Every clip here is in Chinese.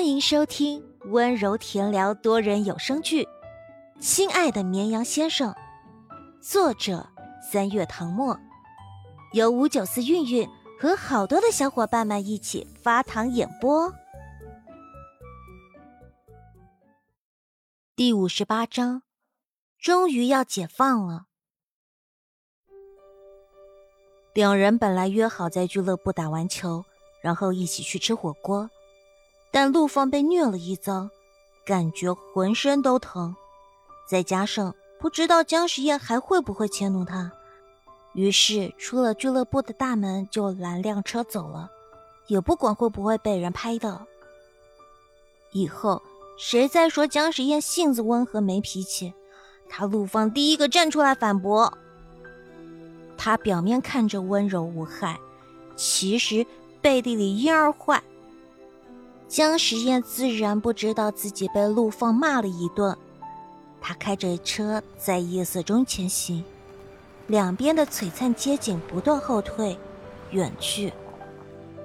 欢迎收听温柔甜聊多人有声剧《亲爱的绵羊先生》，作者三月唐末，由五九四韵韵和好多的小伙伴们一起发糖演播。第五十八章，终于要解放了。两人本来约好在俱乐部打完球，然后一起去吃火锅。但陆放被虐了一遭，感觉浑身都疼，再加上不知道姜时宴还会不会迁怒他，于是出了俱乐部的大门就拦辆车走了，也不管会不会被人拍到。以后谁再说姜时宴性子温和没脾气，他陆放第一个站出来反驳。他表面看着温柔无害，其实背地里阴儿坏。姜时宴自然不知道自己被陆放骂了一顿，他开着车在夜色中前行，两边的璀璨街景不断后退、远去，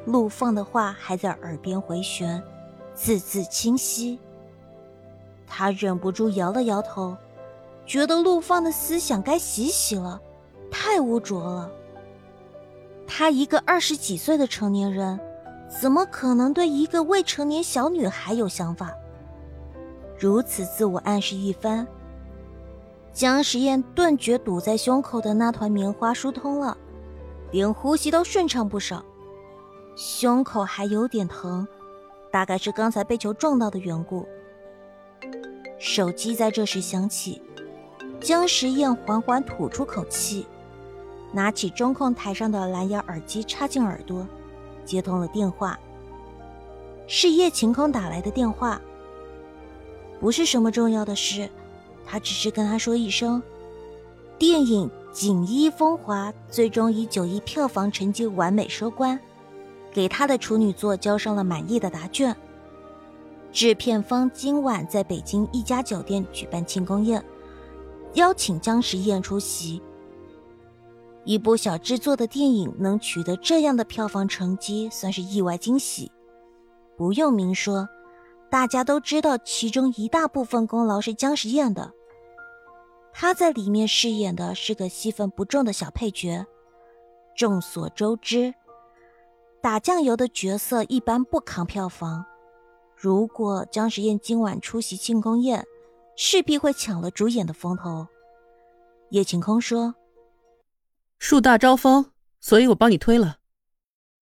陆放的话还在耳边回旋，字字清晰。他忍不住摇了摇头，觉得陆放的思想该洗洗了，太污浊了。他一个二十几岁的成年人。怎么可能对一个未成年小女孩有想法？如此自我暗示一番，姜时宴顿觉堵在胸口的那团棉花疏通了，连呼吸都顺畅不少。胸口还有点疼，大概是刚才被球撞到的缘故。手机在这时响起，姜时宴缓缓吐出口气，拿起中控台上的蓝牙耳机插进耳朵。接通了电话，是叶晴空打来的电话。不是什么重要的事，他只是跟他说一声：“电影《锦衣风华》最终以九亿票房成绩完美收官，给他的处女作交上了满意的答卷。制片方今晚在北京一家酒店举办庆功宴，邀请姜时宴出席。”一部小制作的电影能取得这样的票房成绩，算是意外惊喜。不用明说，大家都知道其中一大部分功劳是姜时宴的。他在里面饰演的是个戏份不重的小配角。众所周知，打酱油的角色一般不扛票房。如果姜时宴今晚出席庆功宴，势必会抢了主演的风头。叶晴空说。树大招风，所以我帮你推了。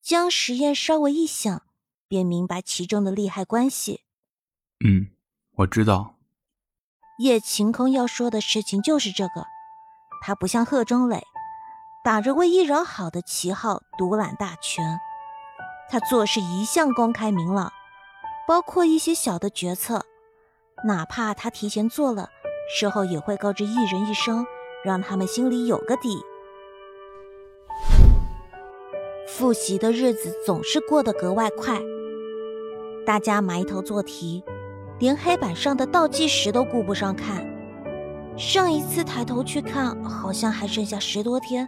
江时宴稍微一想，便明白其中的利害关系。嗯，我知道。叶晴空要说的事情就是这个。他不像贺中磊，打着为艺人好的旗号独揽大权。他做事一向公开明朗，包括一些小的决策，哪怕他提前做了，事后也会告知艺人一声，让他们心里有个底。复习的日子总是过得格外快，大家埋头做题，连黑板上的倒计时都顾不上看。上一次抬头去看，好像还剩下十多天，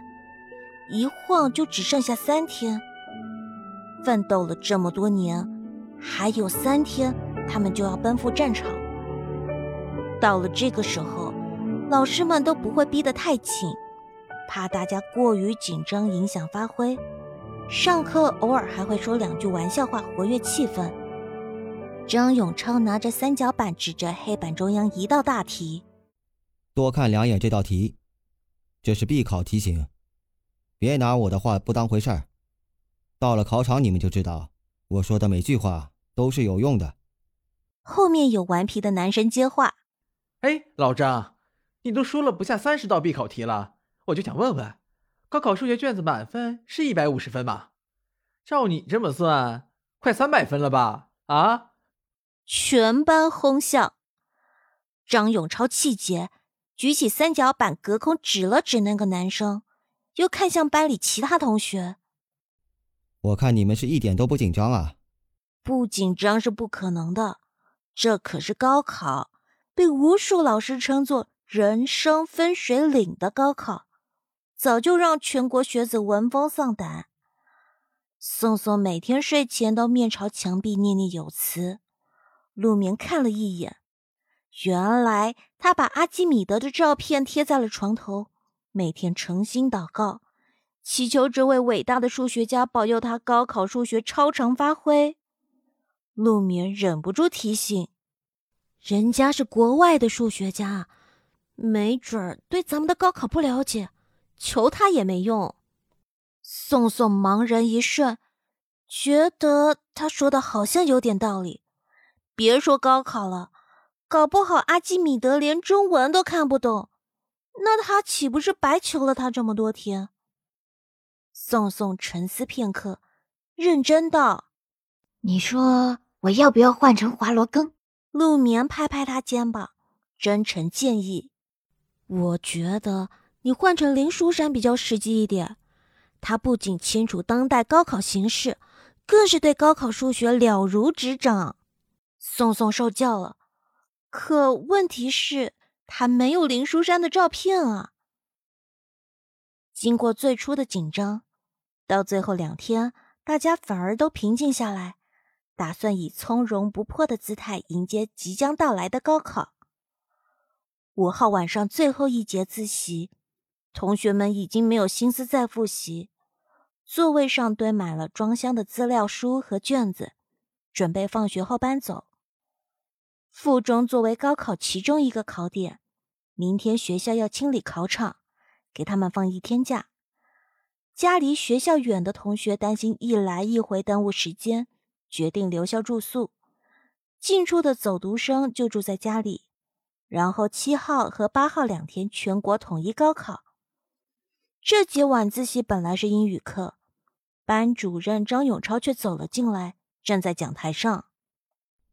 一晃就只剩下三天。奋斗了这么多年，还有三天，他们就要奔赴战场。到了这个时候，老师们都不会逼得太紧，怕大家过于紧张影响发挥。上课偶尔还会说两句玩笑话，活跃气氛。张永超拿着三角板，指着黑板中央一道大题：“多看两眼这道题，这是必考题型，别拿我的话不当回事儿。到了考场，你们就知道我说的每句话都是有用的。”后面有顽皮的男生接话：“哎，老张，你都说了不下三十道必考题了，我就想问问。”高考数学卷子满分是一百五十分吧？照你这么算，快三百分了吧？啊！全班哄笑。张永超气结，举起三角板，隔空指了指那个男生，又看向班里其他同学。我看你们是一点都不紧张啊！不紧张是不可能的，这可是高考，被无数老师称作“人生分水岭”的高考。早就让全国学子闻风丧胆。宋宋每天睡前都面朝墙壁念念有词，陆眠看了一眼，原来他把阿基米德的照片贴在了床头，每天诚心祷告，祈求这位伟大的数学家保佑他高考数学超常发挥。陆眠忍不住提醒：“人家是国外的数学家，没准儿对咱们的高考不了解，求他也没用。”宋宋茫然一瞬，觉得他说的好像有点道理。别说高考了，搞不好阿基米德连中文都看不懂，那他岂不是白求了他这么多天？宋宋沉思片刻，认真道：“你说我要不要换成华罗庚？”陆眠拍拍他肩膀，真诚建议：“我觉得你换成林书山比较实际一点。他不仅清楚当代高考形势，更是对高考数学了如指掌。”宋宋受教了，可问题是，他没有林书山的照片啊。经过最初的紧张，到最后两天，大家反而都平静下来，打算以从容不迫的姿态迎接即将到来的高考。五号晚上最后一节自习，同学们已经没有心思再复习，座位上堆满了装箱的资料书和卷子，准备放学后搬走。附中作为高考其中一个考点，明天学校要清理考场，给他们放一天假。家离学校远的同学担心一来一回耽误时间，决定留校住宿。近处的走读生就住在家里。然后七号和八号两天全国统一高考。这节晚自习本来是英语课，班主任张永超却走了进来，站在讲台上。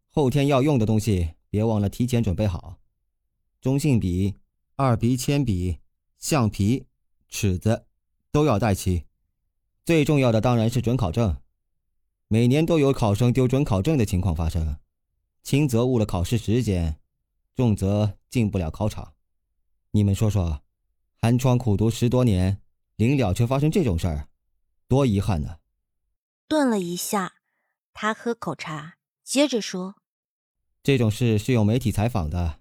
后天要用的东西，别忘了提前准备好。中性笔、二 B 铅笔、橡皮、尺子都要带齐。最重要的当然是准考证。每年都有考生丢准考证的情况发生，轻则误了考试时间，重则进不了考场。你们说说，寒窗苦读十多年，临了却发生这种事儿，多遗憾呢！顿了一下，他喝口茶，接着说。这种事是有媒体采访的，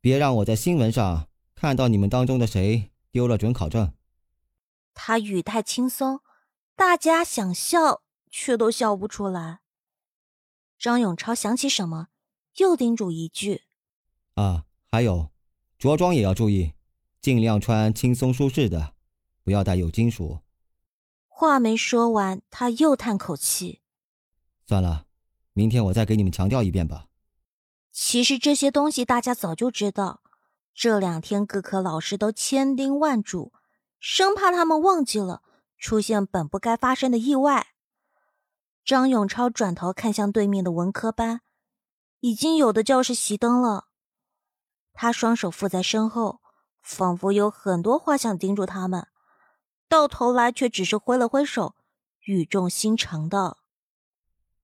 别让我在新闻上看到你们当中的谁丢了准考证。他语态轻松，大家想笑却都笑不出来。张永超想起什么，又叮嘱一句：“啊，还有，着装也要注意，尽量穿轻松舒适的，不要带有金属。”话没说完，他又叹口气：“算了，明天我再给你们强调一遍吧。”其实这些东西大家早就知道，这两天各科老师都千叮万嘱，生怕他们忘记了，出现本不该发生的意外。张永超转头看向对面的文科班，已经有的教室熄灯了。他双手负在身后，仿佛有很多话想叮嘱他们，到头来却只是挥了挥手，语重心长的：“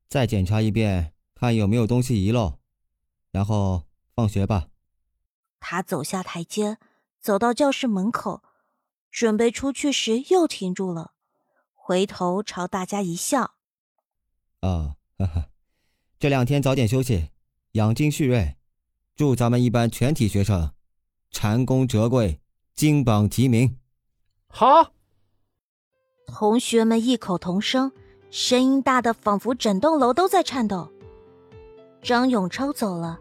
再检查一遍，看有没有东西遗漏。”然后放学吧。他走下台阶，走到教室门口，准备出去时又停住了，回头朝大家一笑：“啊，哈哈，这两天早点休息，养精蓄锐，祝咱们一班全体学生蟾宫折桂，金榜题名。”好。同学们异口同声，声音大的仿佛整栋楼都在颤抖。张永超走了。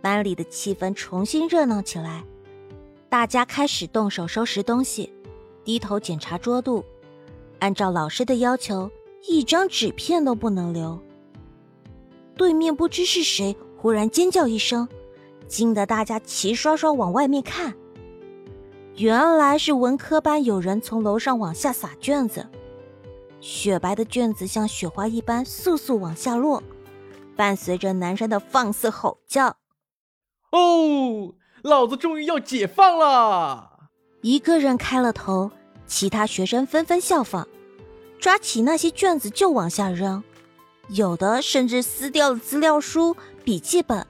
班里的气氛重新热闹起来，大家开始动手收拾东西，低头检查桌肚，按照老师的要求，一张纸片都不能留。对面不知是谁忽然尖叫一声，惊得大家齐刷刷往外面看。原来是文科班有人从楼上往下撒卷子，雪白的卷子像雪花一般簌簌往下落，伴随着男生的放肆吼叫。哦，老子终于要解放了！一个人开了头，其他学生纷纷效仿，抓起那些卷子就往下扔，有的甚至撕掉了资料书、笔记本。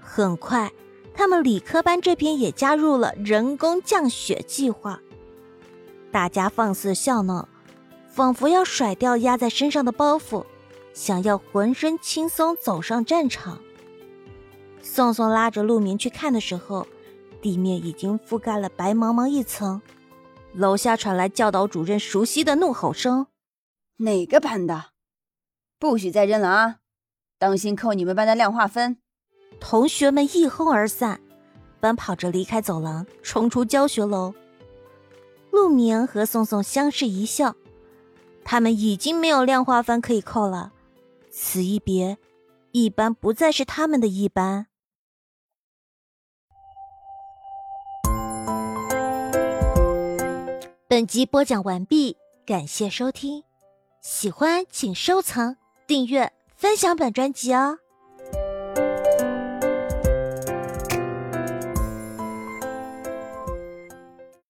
很快，他们理科班这边也加入了人工降雪计划，大家放肆笑闹，仿佛要甩掉压在身上的包袱，想要浑身轻松走上战场。宋宋拉着陆明去看的时候，地面已经覆盖了白茫茫一层。楼下传来教导主任熟悉的怒吼声：“哪个班的？不许再扔了啊！当心扣你们班的量化分！”同学们一哄而散，奔跑着离开走廊，冲出教学楼。陆明和宋宋相视一笑，他们已经没有量化分可以扣了。此一别，一班不再是他们的一班。本集播讲完毕，感谢收听，喜欢请收藏、订阅、分享本专辑哦。